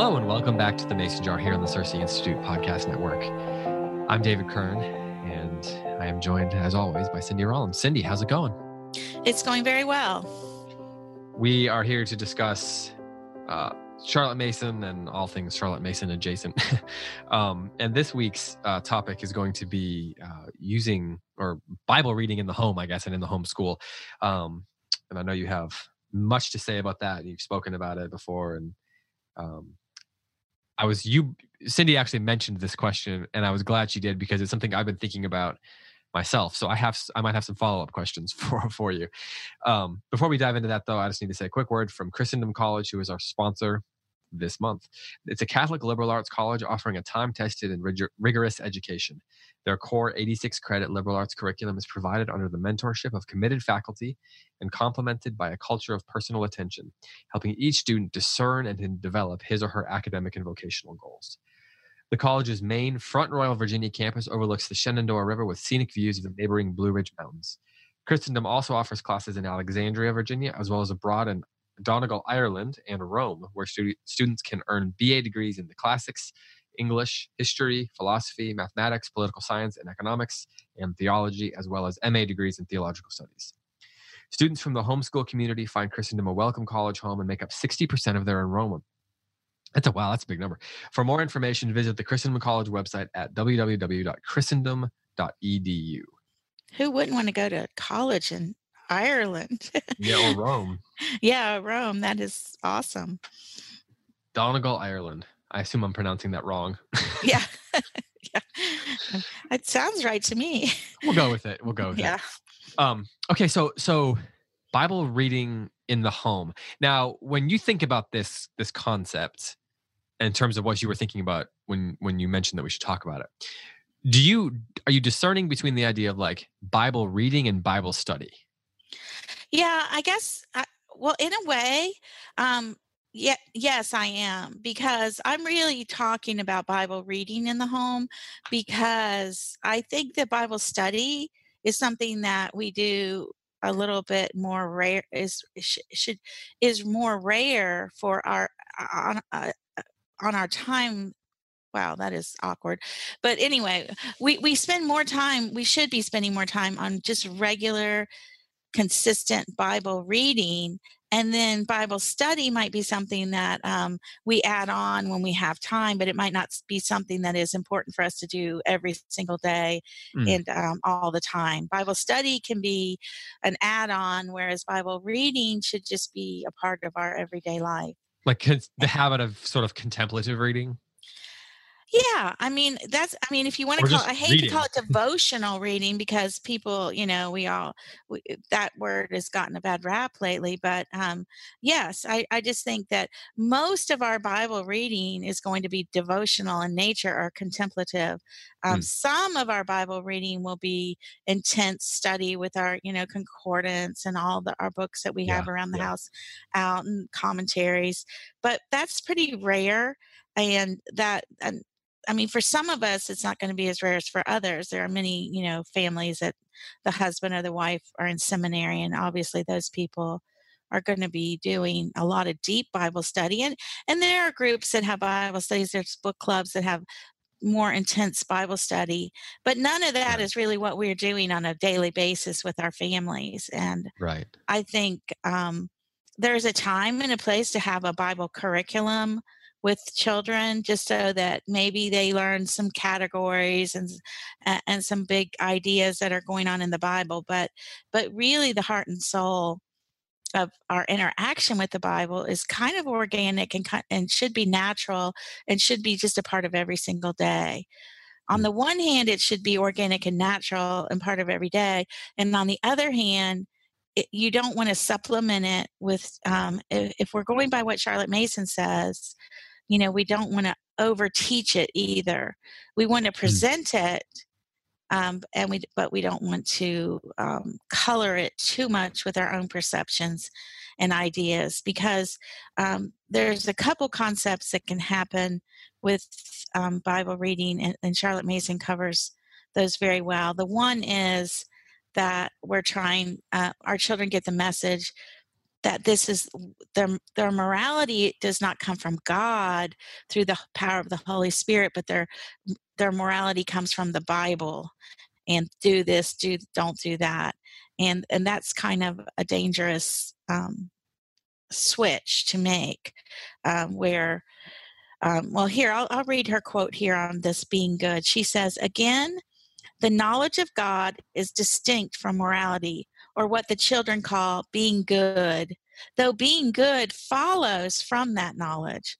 Hello and welcome back to the Mason Jar here on the CiRCE Institute Podcast Network. I'm David Kern, and I am joined, as always, by Cindy Rollins. Cindy, how's it going? It's going very well. We are here to discuss uh, Charlotte Mason and all things Charlotte Mason adjacent. um, and this week's uh, topic is going to be uh, using or Bible reading in the home, I guess, and in the home school. Um, and I know you have much to say about that. You've spoken about it before, and um, I was you. Cindy actually mentioned this question, and I was glad she did because it's something I've been thinking about myself. So I have, I might have some follow up questions for for you. Um, before we dive into that, though, I just need to say a quick word from Christendom College, who is our sponsor this month. It's a Catholic liberal arts college offering a time tested and rig- rigorous education. Their core 86 credit liberal arts curriculum is provided under the mentorship of committed faculty and complemented by a culture of personal attention, helping each student discern and develop his or her academic and vocational goals. The college's main Front Royal, Virginia campus overlooks the Shenandoah River with scenic views of the neighboring Blue Ridge Mountains. Christendom also offers classes in Alexandria, Virginia, as well as abroad in Donegal, Ireland, and Rome, where students can earn BA degrees in the classics, English, history, philosophy, mathematics, political science, and economics, and theology, as well as MA degrees in theological studies. Students from the homeschool community find Christendom a welcome college home and make up 60% of their enrollment. That's a wow, that's a big number. For more information, visit the Christendom College website at www.christendom.edu. Who wouldn't want to go to college in Ireland? yeah, or Rome. yeah, Rome. That is awesome. Donegal, Ireland. I assume I'm pronouncing that wrong. yeah. yeah. It sounds right to me. We'll go with it. We'll go with yeah. it. Um, okay, so so Bible reading in the home. Now, when you think about this this concept in terms of what you were thinking about when when you mentioned that we should talk about it, do you are you discerning between the idea of like Bible reading and Bible study? Yeah, I guess. I, well, in a way, um, yeah, yes, I am because I'm really talking about Bible reading in the home because I think that Bible study is something that we do a little bit more rare is should is more rare for our on uh, on our time wow that is awkward but anyway we we spend more time we should be spending more time on just regular consistent bible reading and then bible study might be something that um, we add on when we have time but it might not be something that is important for us to do every single day mm. and um, all the time. Bible study can be an add-on whereas bible reading should just be a part of our everyday life. Like the habit of sort of contemplative reading Yeah, I mean that's. I mean, if you want to call, I hate reading. to call it devotional reading because people, you know, we all we, that word has gotten a bad rap lately. But um, yes, I, I just think that most of our Bible reading is going to be devotional in nature or contemplative. Um, Hmm. Some of our Bible reading will be intense study with our, you know, concordance and all the our books that we Yeah, have around the yeah. house, out and commentaries. But that's pretty rare, and that and I mean, for some of us, it's not going to be as rare as for others. There are many, you know, families that the husband or the wife are in seminary, and obviously those people are going to be doing a lot of deep Bible study. And and there are groups that have Bible studies. There's book clubs that have more intense Bible study, but none of that Right. is really what we're doing on a daily basis with our families. And Right. I think um, there's a time and a place to have a Bible curriculum with children, just so that maybe they learn some categories and and some big ideas that are going on in the Bible. But but really, the heart and soul of our interaction with the Bible is kind of organic and and should be natural and should be just a part of every single day. On Mm. the one hand, it should be organic and natural and part of every day, and on the other hand, it, you don't want to supplement it with. Um, if, if we're going by what Charlotte Mason says, you know, we don't want to overteach it either. We want to present it um, and we but we don't want to um, color it too much with our own perceptions and ideas because um, there's a couple concepts that can happen with um, bible reading and, and charlotte mason covers those very well the one is that we're trying uh, our children get the message that this is their their morality does not come from God through the power of the Holy Spirit, but their their morality comes from the Bible. And do this, do don't do that, and and that's kind of a dangerous um, switch to make, um, where. Um, well, here I'll, I'll read her quote here on this being good. She says, "Again, the knowledge of God is distinct from morality, or what the children call being good, though being good follows from that knowledge.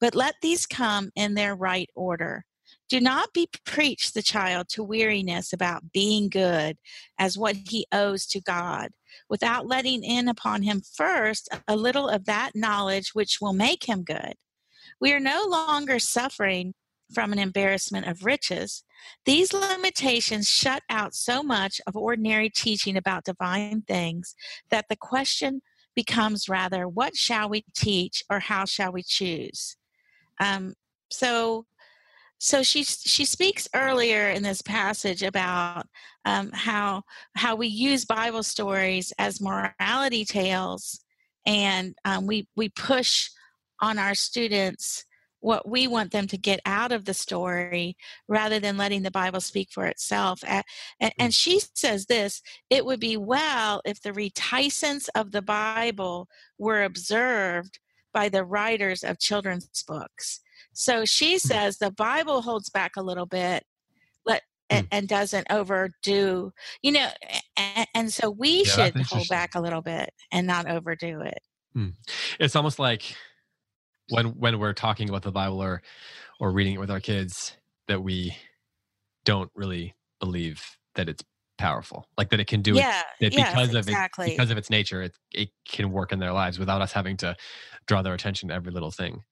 But let these come in their right order. Do not be preach the child to weariness about being good as what he owes to God, without letting in upon him first a little of that knowledge which will make him good. We are no longer suffering from an embarrassment of riches. These limitations shut out so much of ordinary teaching about divine things that the question becomes rather, what shall we teach or how shall we choose? Um, so, so she she speaks earlier in this passage about um, how how we use Bible stories as morality tales, and um, we we push on our students what we want them to get out of the story rather than letting the Bible speak for itself. And, and she says this it would be well if the reticence of the Bible were observed by the writers of children's books. So she mm. says the Bible holds back a little bit. Let, and, mm. and doesn't overdo, you know, and, and so we Yeah, should hold back a little bit and not overdo it. Hmm. It's almost like when when we're talking about the Bible or or reading it with our kids that we don't really believe that it's powerful, like that it can do it yeah, that yes, because of exactly. it because of its nature it, it can work in their lives without us having to draw their attention to every little thing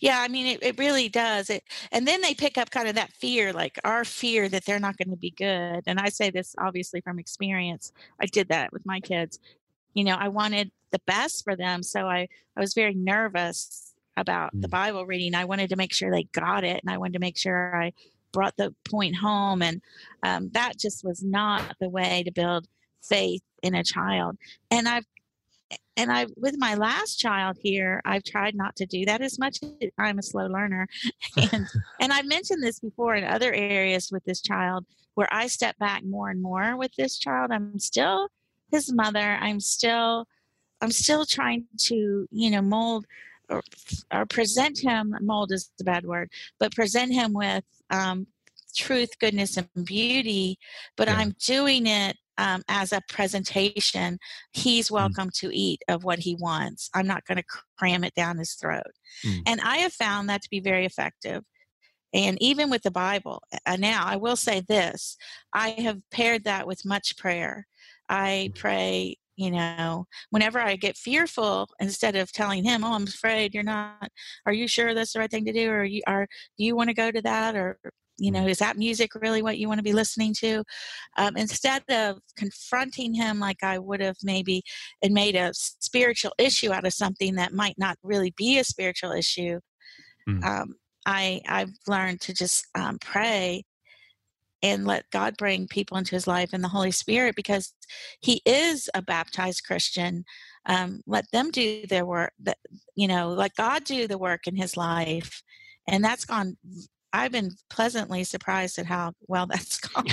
Yeah, I mean, it, it really does. It, and then they pick up kind of that fear, like our fear that they're not going to be good. And I say this obviously from experience. I did that with my kids. You know, I wanted the best for them, so I I was very nervous about the Mm. Bible reading. I wanted to make sure they got it, and I wanted to make sure I brought the point home. And um, that just was not the way to build faith in a child. And I've and I with my last child here, I've tried not to do that as much. I'm a slow learner, and and I've mentioned this before in other areas with this child where I step back more and more with this child. I'm still his mother. I'm still I'm still trying to you know mold or, or present him. Mold is the bad word, but present him with um, truth, goodness, and beauty. But Yeah. I'm doing it um, as a presentation. He's welcome to eat of what he wants. I'm not going to cram it down his throat. Mm. And I have found that to be very effective. And even with the Bible, uh, now I will say this I have paired that with much prayer. I pray, you know, whenever I get fearful, instead of telling him, "Oh, I'm afraid," you're not. Are you sure that's the right thing to do, or you are? Do you want to go to that, or you know, is that music really what you want to be listening to? Um, instead of confronting him like I would have maybe and made a spiritual issue out of something that might not really be a spiritual issue, Mm. um, I I've learned to just um, pray and let God bring people into his life and the Holy Spirit because he is a baptized Christian. Um, let them do their work, that, you know, let God do the work in his life. And that's gone. I've been pleasantly surprised at how well that's gone.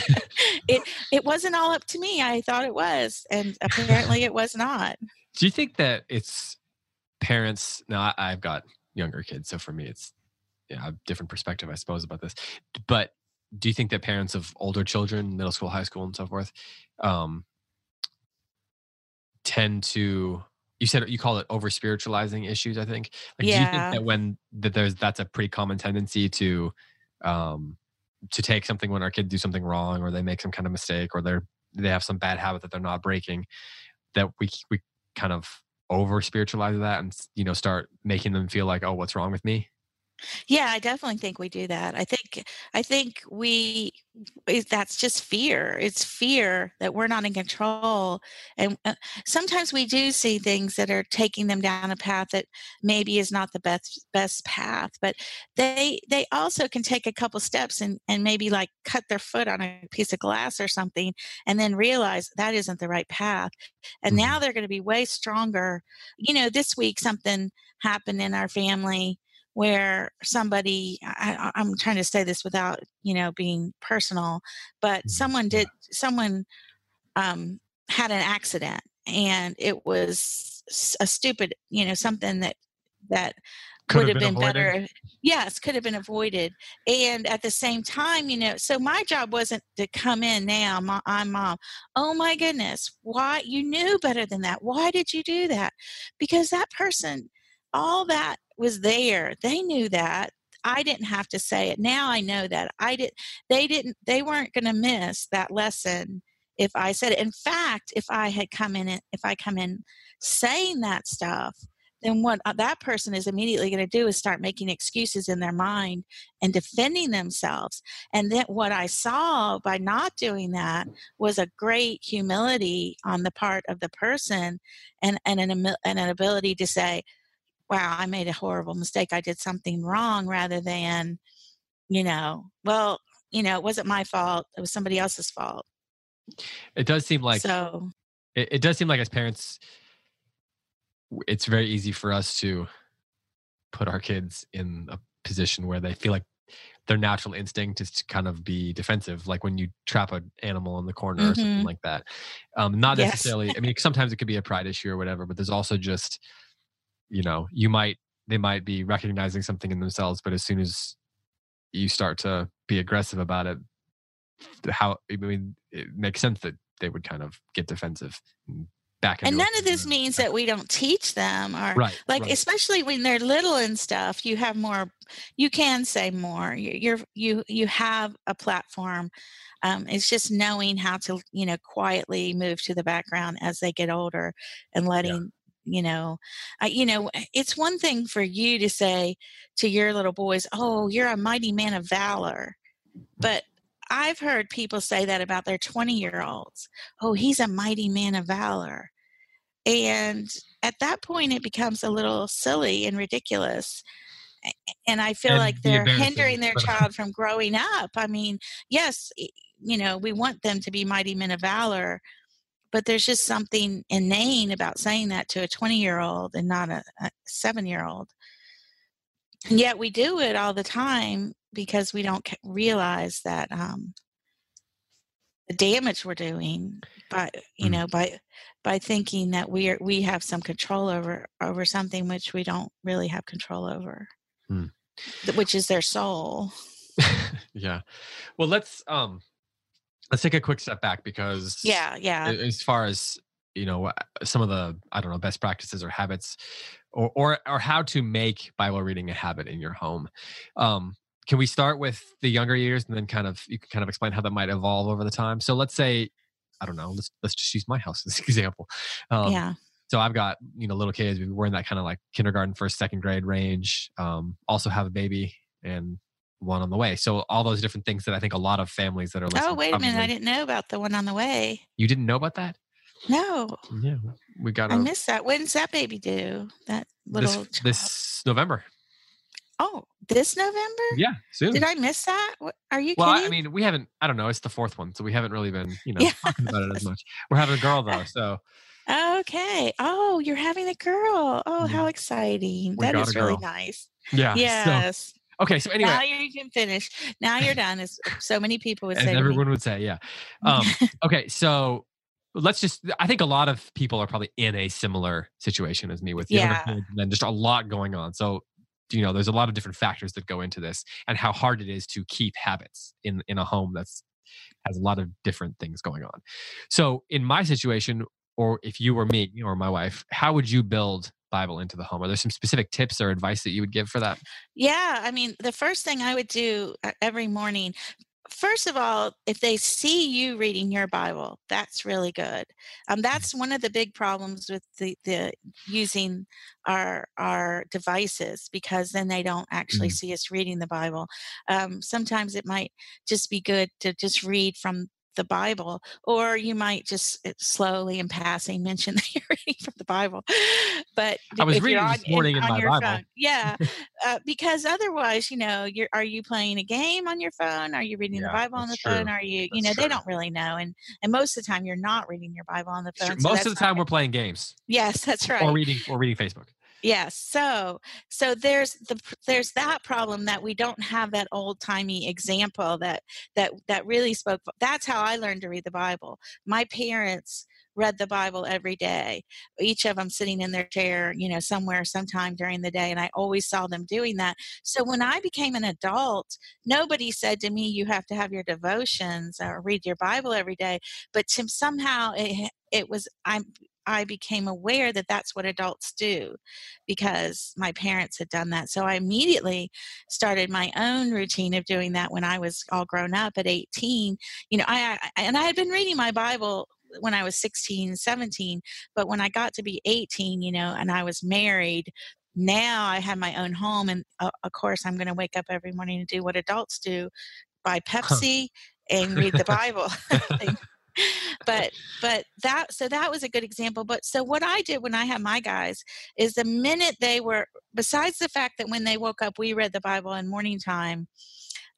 it it wasn't all up to me. I thought it was, and apparently it was not. Do you think that it's parents? Now I've got younger kids, so for me, it's yeah, a different perspective, I suppose, about this. But do you think that parents of older children, middle school, high school, and so forth, um, tend to? You said you call it over spiritualizing issues. I think. Like, do you think that when that there's that's a pretty common tendency to, um, to take something when our kids do something wrong, or they make some kind of mistake, or they're they have some bad habit that they're not breaking, that we we kind of over spiritualize that and you know start making them feel like oh what's wrong with me Yeah, I definitely think we do that. I think I think we that's just fear. It's fear that we're not in control, and uh, sometimes we do see things that are taking them down a path that maybe is not the best best path. But they they also can take a couple steps and and maybe like cut their foot on a piece of glass or something, and then realize that isn't the right path. And Mhm. now they're going to be way stronger. You know, this week something happened in our family where somebody I, i'm trying to say this without you know being personal but Mhm. someone did someone um had an accident and it was a stupid you know something that that Could would have been been, better yes could have been avoided and at the same time you know so my job wasn't to come in now mo- i'm mom oh my goodness why you knew better than that why did you do that? Because that person all that was there. They knew that. I didn't have to say it. Now i know that. I did they didn't they weren't going to miss that lesson if i said it. In fact if i had come in if i come in saying that stuff then what uh, that person is immediately going to do is start making excuses in their mind and defending themselves. And then what i saw by not doing that was a great humility on the part of the person and, and, an, and an ability to say wow i made a horrible mistake i did something wrong rather than you know well you know it wasn't my fault it was somebody else's fault it does seem like so it, it does seem like as parents it's very easy for us to put our kids in a position where they feel like their natural instinct is to kind of be defensive like when you trap an animal in the corner or something Mhm. like that um not Yes. necessarily i mean sometimes it could be a pride issue or whatever but there's also just you know you might they might be recognizing something in themselves but as soon as you start to be aggressive about it how i mean it makes sense that they would kind of get defensive and back and none of this means that we don't teach them or right like right. especially when they're little and stuff you have more you can say more You- you're you you have a platform um, it's just knowing how to you know quietly move to the background as they get older and letting you know I, you know eh, it's one thing for you to say to your little boys oh you're a mighty man of valor but i've heard people say that about their 20 year olds oh he's a mighty man of valor and at that point it becomes a little silly and ridiculous and i feel And like they're hindering their child from growing up. I mean yes you know we want them to be mighty men of valor but there's just something inane about saying that to a 20 year old and not a, a seven year old and yet we do it all the time because we don't realize that um, the damage we're doing by you Mm. know by by thinking that we are we have some control over over something which we don't really have control over Mm. which is their soul yeah well let's um let's take a quick step back because yeah yeah as far as you know some of the i don't know best practices or habits or or, or how to make bible reading a habit in your home um can we start with the younger years and then kind of you can kind of explain how that might evolve over the time? So let's say, I don't know, let's let's just use my house as an example. Um, yeah. So I've got you know little kids. We're in that kind of like kindergarten, first, second grade range. Um, also have a baby and one on the way. So all those different things that I think a lot of families that are oh, listening. Oh, wait a minute. I didn't know about the one on the way. You didn't know about that? No, Yeah, we got I missed that. When's that baby due? That this little child? this November. Oh, this November? Yeah, soon. Did I miss that? Are you Well, I, kidding? I mean, we haven't. I don't know. It's the fourth one, so we haven't really been, you know, Yeah. talking about it as much. We're having a girl though, so okay. Oh, you're having a girl. Oh, how exciting. We That is really nice. yeah. Yes. So, okay. So anyway, Now you can finish. Now you're done, as so many people would say. everyone would say, yeah. Um, okay, so let's just. I think a lot of people are probably in a similar situation as me with Yeah. and then just a lot going on. So you know, there's a lot of different factors that go into this, and how hard it is to keep habits in in a home that's has a lot of different things going on. So in my situation, or if you were me or my wife, how would you build Bible into the home? Are there some specific tips or advice that you would give for that? Yeah, I mean, the first thing I would do uh, every morning, first of all, if they see you reading your Bible, that's really good. Um, that's one of the big problems with the, the using our our devices because then they don't actually Mm. see us reading the Bible. Um, sometimes it might just be good to just read from the Bible, or you might just uh, slowly in passing mention that you're reading from the Bible. But I was reading this morning in on my Bible. phone- yeah, uh, because otherwise, you know, you're are you playing a game on your phone? Are you reading Yeah, the Bible on the that's phone? Are you, you That's know, they don't really know, and and most of the time you're not reading your Bible on the phone. so Most of the time, we're playing games yes, that's right. or reading or reading Facebook. Yes. So so there's the there's that problem that we don't have that old timey example that that that really spoke. That's how I learned to read the Bible. My parents read the Bible every day. Each of them sitting in their chair, you know, somewhere sometime during the day, and I always saw them doing that. So when I became an adult, nobody said to me, "You have to have your devotions or read your Bible every day." But somehow it it was I'm I became aware that that's what adults do because my parents had done that. So I immediately started my own routine of doing that when I was all grown up at 18. You know, I, I and I had been reading my Bible when I was 16, 17, but when I got to be 18, you know, and I was married, now I have my own home and uh, of course I'm going to wake up every morning and do what adults do, buy Pepsi and read the Bible. but but that so that was a good example but so what i did when i had my guys is the minute they were besides the fact that when they woke up we read the bible in morning time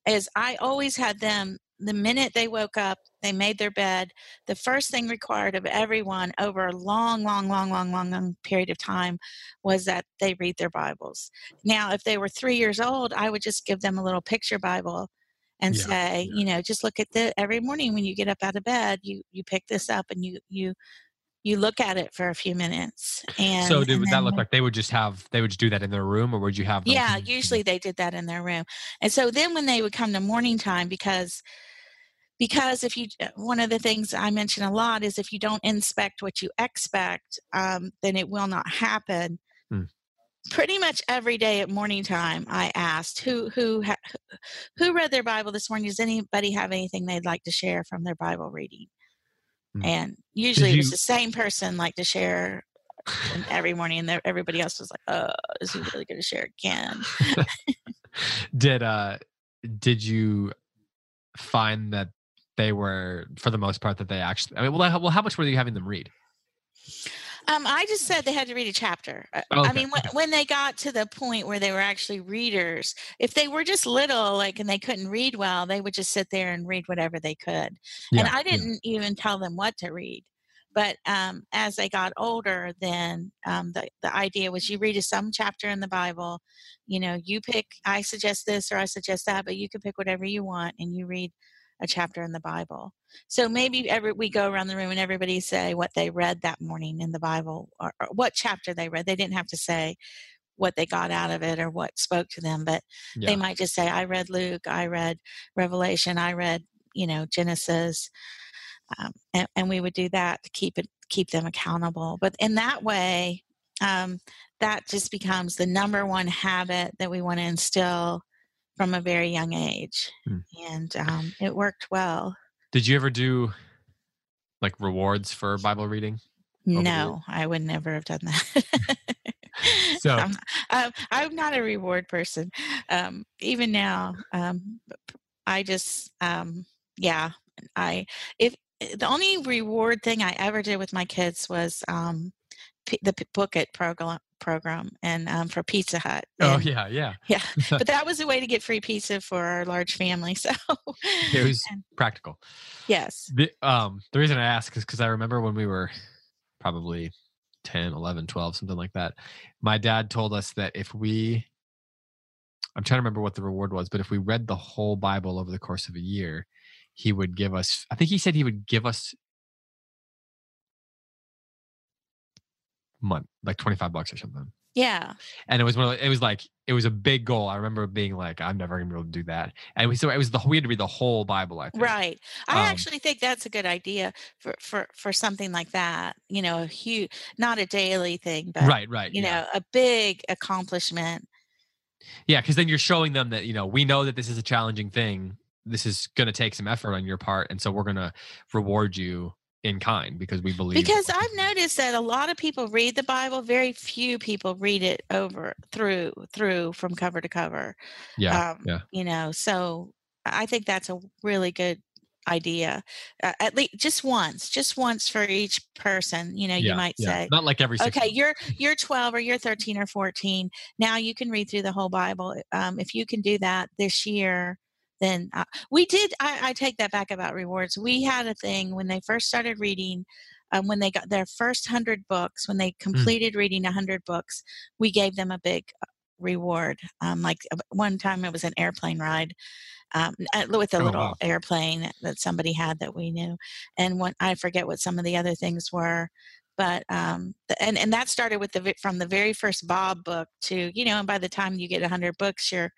is i always had them the minute they woke up they made their bed the first thing required of everyone over a long long long long long long period of time was that they read their bibles. Now if they were three years old i would just give them a little picture bible and Yeah, say you know just look at the every morning when you get up out of bed you you pick this up and you you you look at it for a few minutes and so, did, and would that look like they would just have they would just do that in their room, or would you have? yeah usually they did that in their room and so then when they would come to morning time because because if you uh, one of the things i mention a lot is if you don't inspect what you expect um, then it will not happen Hmm. Pretty much every day at morning time i asked who who who read their bible this morning does anybody have anything they'd like to share from their bible reading Hmm. and usually it was the same person like to share every morning and everybody else was like oh is he really going to share again did uh did you find that they were for the most part that they actually? I mean, well, how, well, how much were you having them read? Um, I just said they had to read a chapter. Uh, Oh, I mean, when, when they got to the point where they were actually readers, if they were just little, like, and they couldn't read well, they would just sit there and read whatever they could. and I didn't even tell them what to read. But um, as they got older, then um, the, the idea was you read a some chapter in the Bible. You know, you pick, I suggest this or I suggest that, but you can pick whatever you want and you read a chapter in the Bible. So maybe every, we go around the room and everybody say what they read that morning in the Bible or, or what chapter they read. They didn't have to say what they got out of it or what spoke to them, but Yeah. they might just say, I read Luke, I read Revelation, I read, you know, Genesis. Um, and, and we would do that to keep it, keep them accountable. But in that way, um, that just becomes the number one habit that we want to instill from a very young age, Hmm. and um, it worked well. Did you ever do like rewards for Bible reading? No, I would never have done that. So- I'm, um, I'm not a reward person. Um, even now, um, I just, um, yeah, I if the only reward thing I ever did with my kids was um, the p- book it program program and um, for Pizza Hut. Oh yeah, yeah. yeah. But that was a way to get free pizza for our large family. So It was and- practical. yes, The um the reason I ask is because I remember when we were probably 10, 11, 12, something like that. My dad told us that if we I'm trying to remember what the reward was, but if we read the whole Bible over the course of a year, he would give us I think he said he would give us month like 25 bucks or something. yeah. and it was one of the, it was like it was a big goal. I remember being like, I'm never gonna be able to do that. And we so it was the we had to read the whole Bible. I think. Right. I Um, actually think that's a good idea for for for something like that. You know, a huge, not a daily thing, but Right. Right. you yeah. know, a big accomplishment. Yeah, because then you're showing them that you know we know that this is a challenging thing. This is going to take some effort on your part, and so we're going to reward you in kind because we believe. Because I've noticed that a lot of people read the Bible. Very few people read it over through through from cover to cover. yeah, um, yeah, You know, so I think that's a really good idea. Uh, at least just once, just once for each person. You know, yeah, you might yeah. say. not like every. Okay months. you're you're 12 or you're 13 or 14 now you can read through the whole bible um, if you can do that this year then uh, we did I, I take that back about rewards we had a thing when they first started reading um, when they got their first 100 books when they Mm. completed reading 100 books we gave them a big uh, reward um, like uh, one time it was an airplane ride um, with a Oh, little wow. airplane that somebody had that we knew and i forget what some of the other things were but um and and that started with the from the very first bob book to you know and by the time you get 100 books you're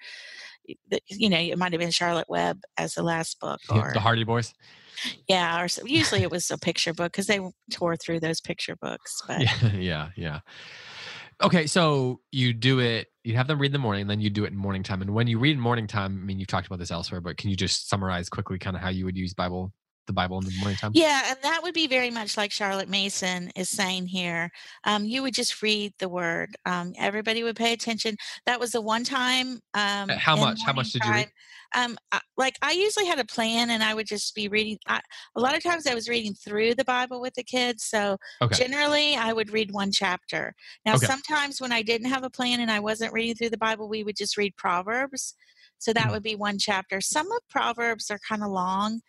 you know it might have been charlotte web as the last book or the Hardy Boys. yeah or so, usually it was a picture book because they tore through those picture books but Yeah, yeah, yeah. Okay, so you do it. You have them read in the morning, then you do it in morning time. And when you read in morning time, I mean, you've talked about this elsewhere, but can you just summarize quickly, kind of how you would use Bible, the Bible in the morning time? Yeah, and that would be very much like Charlotte Mason is saying here. Um, you would just read the word. Um, everybody would pay attention. That was the one time. Um, Uh, how much? How much did you read? Um, like I usually had a plan, and I would just be reading. I, a lot of times, I was reading through the Bible with the kids. So Okay. generally, I would read one chapter. Now, Okay. sometimes when I didn't have a plan and I wasn't reading through the Bible, we would just read Proverbs. So that Mm. would be one chapter. Some of Proverbs are kind of long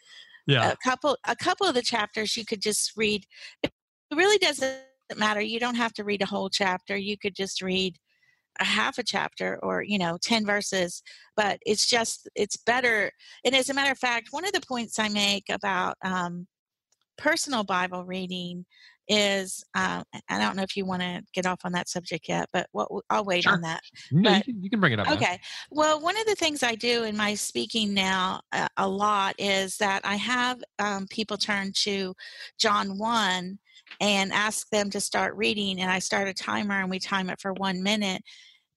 Yeah. a couple a couple of the chapters you could just read it really doesn't matter you don't have to read a whole chapter you could just read a half a chapter or you know 10 verses but it's just it's better and as a matter of fact one of the points i make about um, personal bible reading is uh, i don't know if you want to get off on that subject yet but what i'll wait Sure. on that no, you but- can, you can bring it up. now. Okay. Well, one of the things I do in my speaking now uh, a lot is that I have um, people turn to John 1 and ask them to start reading, and I start a timer and we time it for one minute.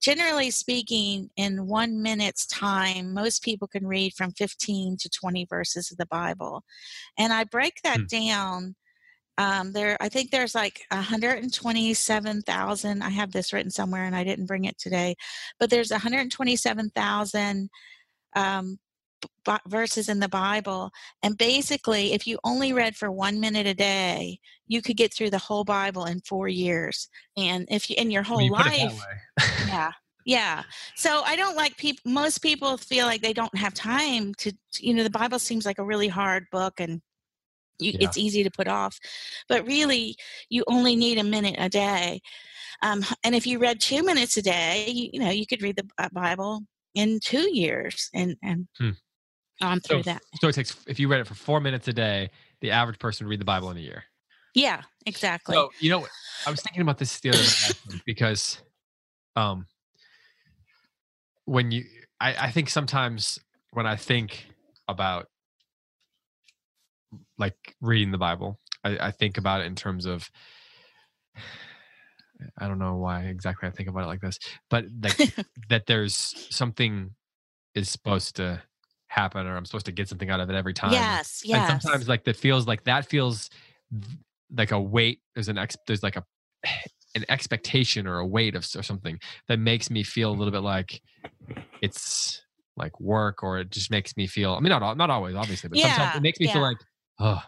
Generally speaking, in one minute's time, most people can read from 15 to 20 verses of the Bible. And I break that Hmm. down um, there i think there's like 127000 i have this written somewhere and i didn't bring it today but there's 127000 um, b- verses in the bible and basically if you only read for one minute a day you could get through the whole bible in four years and if you in your whole you put it that life yeah yeah. So i don't like people most people feel like they don't have time to you know the bible seems like a really hard book and you, Yeah. it's easy to put off but really you only need a minute a day um, and if you read two minutes a day you, you know you could read the bible in two years and and Hmm. on through So, that so it takes if you read it for four minutes a day, the average person would read the Bible in a year. yeah exactly So you know, I was thinking about this the other day because, um, when you, I, I think sometimes when I think about like reading the Bible, I, I think about it in terms of, I don't know why exactly I think about it like this, but like that there's something is supposed to happen or I'm supposed to get something out of it every time. Yes, yes. And sometimes like that feels like that feels like a weight. There's an ex there's like a an expectation or a weight of or something that makes me feel a little bit like it's like work or it just makes me feel I mean not not always obviously, but sometimes it makes me yeah. feel like oh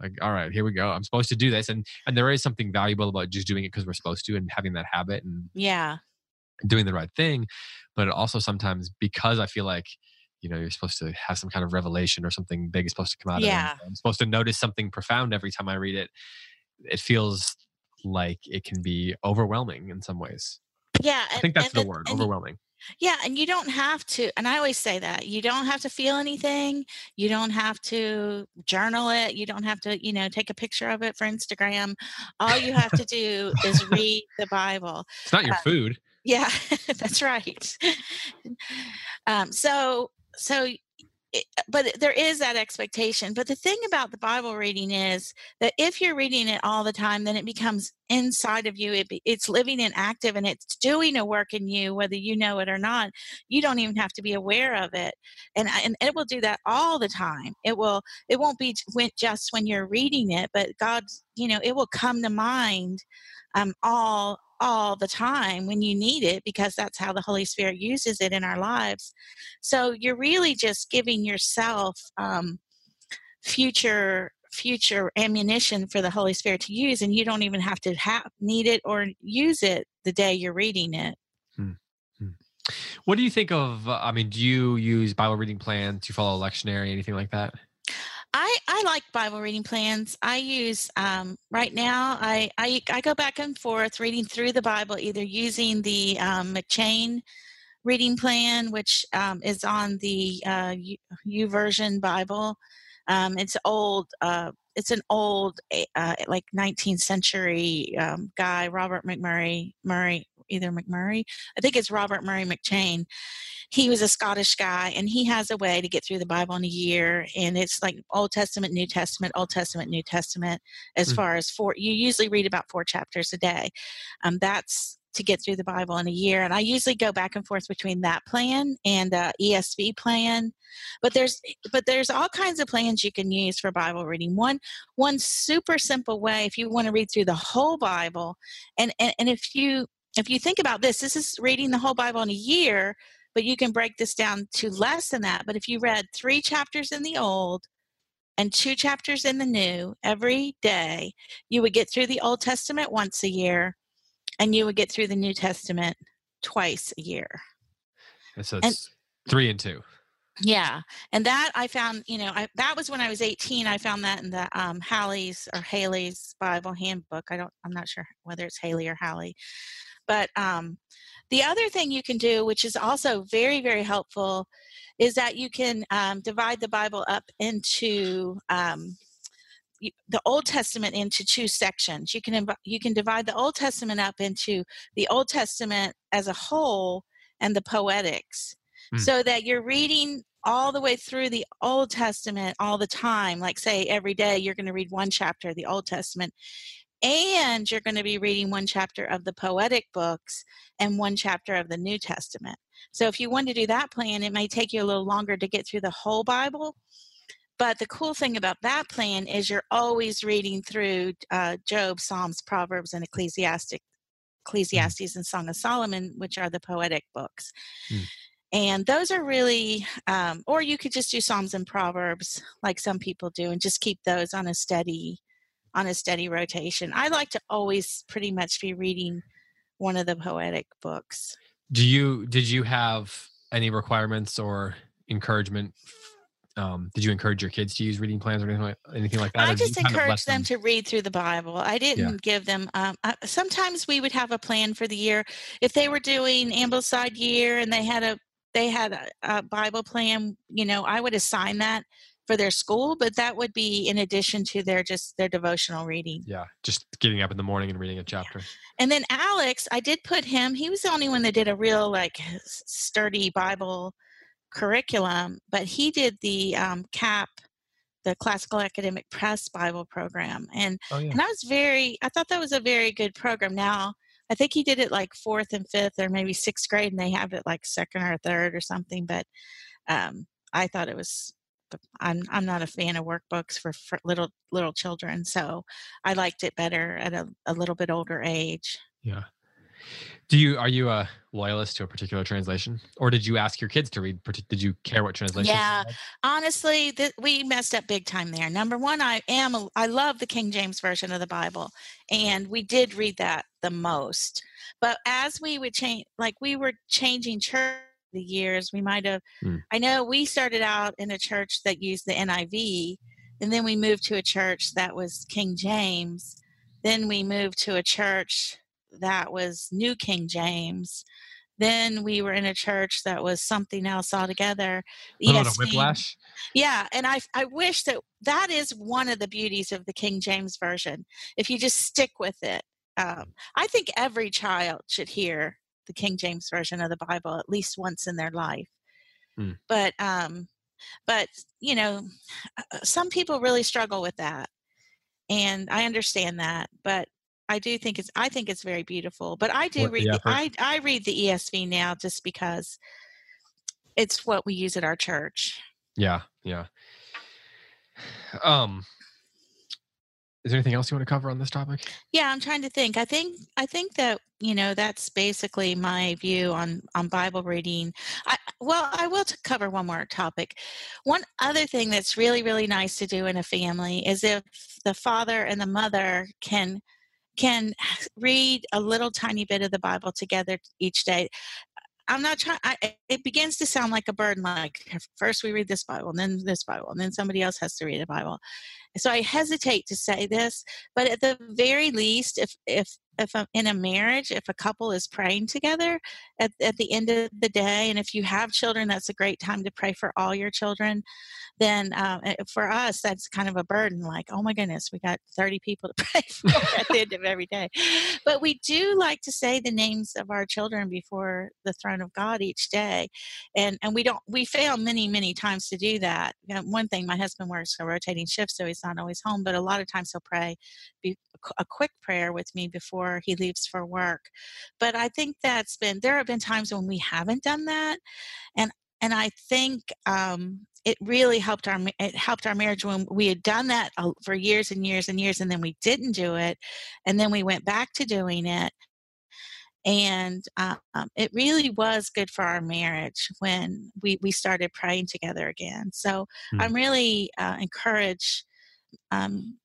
like all right here we go i'm supposed to do this and and there is something valuable about just doing it because we're supposed to and having that habit and yeah. doing the right thing but also sometimes because i feel like you know you're supposed to have some kind of revelation or something big is supposed to come out Yeah. of it i'm supposed to notice something profound every time i read it it feels like it can be overwhelming in some ways Yeah. i think that's and the word overwhelming Yeah, and you don't have to, and I always say that you don't have to feel anything. You don't have to journal it. You don't have to, you know, take a picture of it for Instagram. All you have to do is read the Bible. it's not your uh, food Yeah, that's right. Um, so, so, but there is that expectation. But the thing about the Bible reading is that if you're reading it all the time, then it becomes inside of you. It, it's living and active, and it's doing a work in you, whether you know it or not. You don't even have to be aware of it, and and it will do that all the time. It will. It won't be just when you're reading it, but God, You know, it will come to mind um, all all the time when you need it because that's how the Holy Spirit uses it in our lives. So you're really just giving yourself um, future future ammunition for the Holy Spirit to use, and you don't even have to have need it or use it the day you're reading it. what do you think of uh, i mean do you use bible reading plans do you follow a lectionary anything like that I, I like Bible reading plans. I use um, right now. I, I I go back and forth reading through the Bible, either using the um, M'Cheyne reading plan, which um, is on the uh, U, YouVersion Bible. Um, it's old. Uh, it's an old, eh, uh, like 19th century um, guy, Robert McMurray. Murray, either McMurray. I think it's Robert Murray M'Cheyne he was a Scottish guy, and he has a way to get through the Bible in a year, and it's like Old Testament, New Testament, Old Testament, New Testament. As Mm. far as four, you usually read about four chapters a day. Um, that's to get through the Bible in a year, and I usually go back and forth between that plan and uh, ESV plan. But there's but there's all kinds of plans you can use for Bible reading. One one super simple way if you want to read through the whole Bible, and and, and if you if you think about this, this is reading the whole Bible in a year but you can break this down to less than that. But if you read three chapters in the Old and two chapters in the New every day, you would get through the Old Testament once a year and you would get through the New Testament twice a year. And so And- three and two Yeah, and that I found, you know, I, that was when I was 18. I found that in the um, Halley's or Haley's Bible Handbook. I don't, I'm not sure whether it's Haley or Halley, but um, the other thing you can do, which is also very, very helpful, is that you can um, divide the Bible up into um, the Old Testament into two sections. You can inv- you can divide the Old Testament up into the Old Testament as a whole and the poetics, Mm. so that you're reading all the way through the Old Testament all the time. Like say every day you're going to read one chapter of the Old Testament, and you're going to be reading one chapter of the poetic books and one chapter of the New Testament. So if you want to do that plan, it may take you a little longer to get through the whole Bible. But the cool thing about that plan is you're always reading through uh, Job, Psalms, Proverbs, and Ecclesiastic, Ecclesiastes and Song of Solomon, which are the poetic books. Mm. And those are really, um, or you could just do Psalms and Proverbs like some people do, and just keep those on a steady, on a steady rotation. I like to always pretty much be reading one of the poetic books. Do you did you have any requirements or encouragement? Um, did you encourage your kids to use reading plans or anything like, anything like that? I or did you just kind of let encourage them to read through the Bible. I didn't give them. Um, uh, sometimes we would have a plan for the year. If they were doing Ambleside year and they had a they had a, a Bible plan, you know, I would assign that for their school, but that would be in addition to their just their devotional reading. Yeah, just getting up in the morning and reading a chapter. And then Alex, I did put him. He was the only one that did a real like sturdy Bible curriculum, but he did the um, CAP, the Classical Academic Press Bible program, and Oh yeah. and I was very, I thought that was a very good program. Now, I think he did it like fourth and fifth, or maybe sixth grade, and they have it like second or third or something. But um, I thought it was. I'm I'm not a fan of workbooks for, for little little children, so I liked it better at a, a little bit older age. Yeah. Do you are you a loyalist to a particular translation, or did you ask your kids to read? Did you care what translation? Yeah, honestly, th- we messed up big time there. Number one, I am a, I love the King James version of the Bible, and we did read that the most. But as we would change, like we were changing church the years, we might have. Hmm. I know we started out in a church that used the NIV, and then we moved to a church that was King James. Then we moved to a church that was New King James. Then we were in a church that was something else altogether. A little whiplash. Yeah, and I I wish that that is one of the beauties of the King James version. If you just stick with it, um, I think every child should hear the King James version of the Bible at least once in their life. Hmm. But um, but you know, uh, some people really struggle with that, and I understand that. But I do think it's I think it's very beautiful. But I do what read the, I I read the ESV now just because it's what we use at our church. Yeah, yeah. Um is there anything else you want to cover on this topic? Yeah, I'm trying to think. I think I think that you know that's basically my view on on Bible reading. I, well, I will cover one more topic. One other thing that's really really nice to do in a family is if the father and the mother can can read a little tiny bit of the Bible together each day. I'm not trying. I, it begins to sound like a burden. Like first we read this Bible, and then this Bible, and then somebody else has to read a Bible. So I hesitate to say this, but at the very least, if if if a, in a marriage, if a couple is praying together at at the end of the day, and if you have children, that's a great time to pray for all your children then um, for us, that's kind of a burden. Like, oh my goodness, we got 30 people to pray for at the end of every day. But we do like to say the names of our children before the throne of God each day, and and we don't we fail many many times to do that. You know, one thing, my husband works a rotating shift, so he's not always home, but a lot of times he'll pray be, a quick prayer with me before he leaves for work. But I think that's been there have been times when we haven't done that, and and I think um, it really helped our it helped our marriage when we had done that for years and years and years and then we didn't do it and then we went back to doing it and um, it really was good for our marriage when we, we started praying together again so hmm. i'm really uh, encourage um,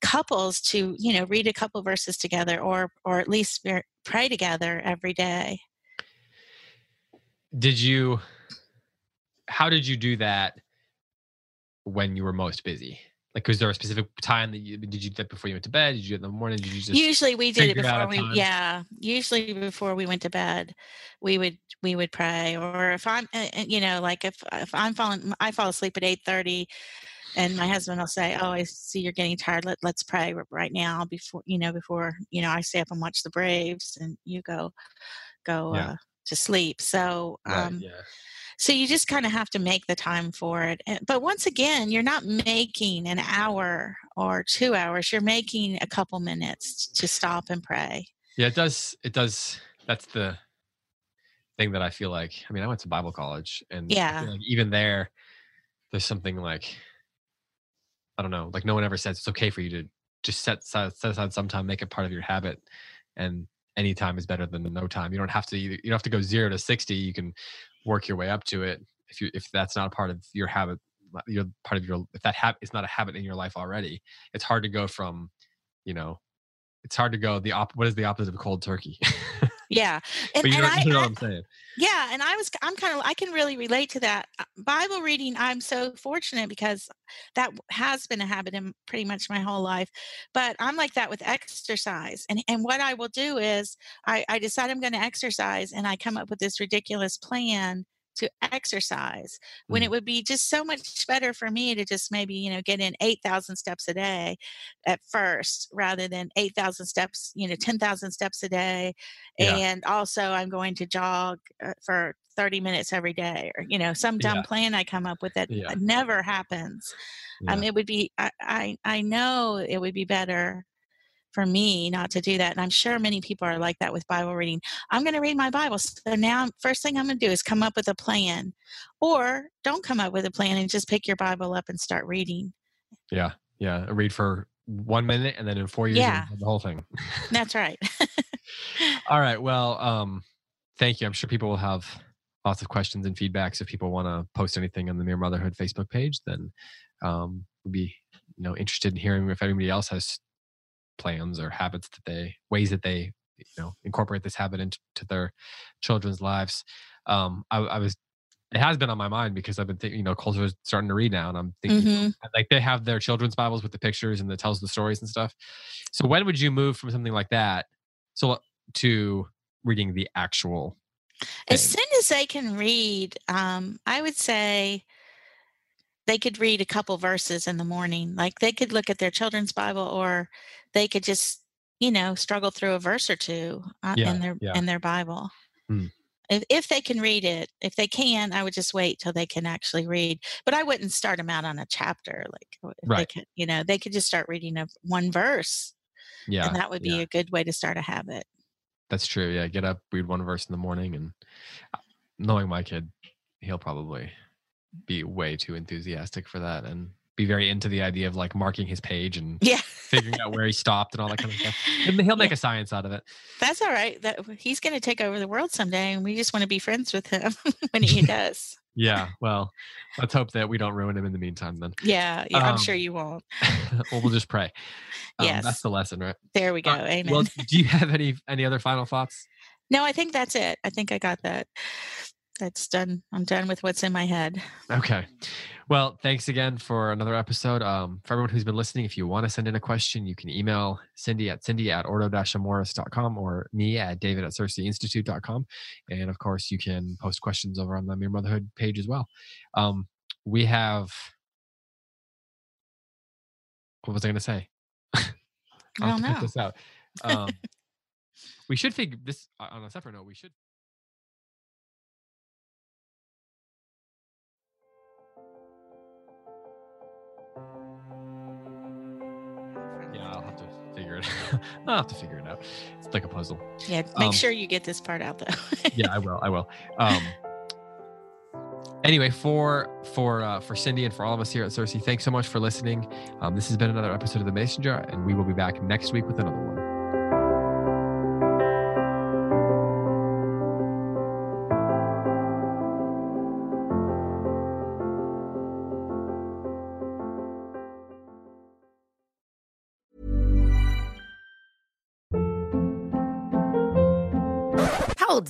couples to you know read a couple verses together or or at least pray together every day did you how did you do that when you were most busy? Like, was there a specific time that you did you do that before you went to bed? Did you do it in the morning? Did you just usually we did it before we yeah usually before we went to bed, we would we would pray. Or if I'm uh, uh, you know like if if I'm falling I fall asleep at eight thirty, and my husband will say, "Oh, I see you're getting tired. Let let's pray right now before you know before you know I stay up and watch the Braves and you go go yeah. uh, to sleep." So um, right, yeah so you just kind of have to make the time for it. But once again, you're not making an hour or two hours. You're making a couple minutes to stop and pray. Yeah, it does. It does. That's the thing that I feel like. I mean, I went to Bible college, and yeah, like even there, there's something like I don't know. Like no one ever says it's okay for you to just set set aside some time, make it part of your habit, and any time is better than no time. You don't have to you don't have to go zero to sixty. You can work your way up to it if you if that's not a part of your habit you're part of your if that habit is not a habit in your life already it's hard to go from you know it's hard to go the op what is the opposite of cold turkey yeah and, know, I, you know what i'm saying. yeah and i was i'm kind of i can really relate to that uh, bible reading i'm so fortunate because that has been a habit in pretty much my whole life but i'm like that with exercise and and what i will do is i i decide i'm going to exercise and i come up with this ridiculous plan to exercise when it would be just so much better for me to just maybe you know get in 8000 steps a day at first rather than 8000 steps you know 10000 steps a day yeah. and also i'm going to jog uh, for 30 minutes every day or you know some dumb yeah. plan i come up with that yeah. never happens um it would be I, I i know it would be better for me not to do that. And I'm sure many people are like that with Bible reading. I'm going to read my Bible. So now, first thing I'm going to do is come up with a plan, or don't come up with a plan and just pick your Bible up and start reading. Yeah. Yeah. Read for one minute and then in four years, Yeah. the whole thing. That's right. All right. Well, um, thank you. I'm sure people will have lots of questions and feedbacks. If people want to post anything on the Mere Motherhood Facebook page, then um, we'd be you know interested in hearing if anybody else has plans or habits that they ways that they you know incorporate this habit into their children's lives. Um, I, I was it has been on my mind because I've been thinking, you know, Coulter is starting to read now, and I'm thinking Mhm. like they have their children's Bibles with the pictures and that tells the stories and stuff. So when would you move from something like that so to reading the actual? As soon as they can read, um, I would say they could read a couple verses in the morning. Like they could look at their children's Bible, or they could just, you know, struggle through a verse or two uh, Yeah, in their yeah. in their Bible. Hmm. If if they can read it, if they can, I would just wait till they can actually read. But I wouldn't start them out on a chapter. Like Right. could, you know, they could just start reading a, one verse, Yeah, and that would be yeah. a good way to start a habit. That's true. Yeah, get up, read one verse in the morning, and uh, knowing my kid, he'll probably be way too enthusiastic for that and be very into the idea of like marking his page and Yeah. figuring out where he stopped and all that kind of stuff. And he'll make a science out of it. That's all right. That he's going to take over the world someday, and we just want to be friends with him when he does. Yeah. Well, let's hope that we don't ruin him in the meantime. Then, Yeah, yeah. I'm sure Um, you won't. well, we'll just pray. Um, Yes. that's the lesson, right? There we go. Uh, Amen. Well, do you have any any other final thoughts? no, I think that's it. I think I got that. That's done. I'm done with what's in my head. Okay. Well, thanks again for another episode. Um, for everyone who's been listening, if you want to send in a question, you can email Cindy at Cindy at ordo-amoris.com or me at David at Institute.com. And of course, you can post questions over on the Mere Motherhood page as well. Um, we have. What was I going to say? I don't know. this out. Um, we should figure this on a separate note. We should. It. I'll have to figure it out. It's like a puzzle. Yeah, make Um, sure you get this part out though. Yeah, I will. I will. Um, anyway, for for uh, for Cindy and for all of us here at CiRCE, thanks so much for listening. Um, this has been another episode of the Mason Jar, and we will be back next week with another one.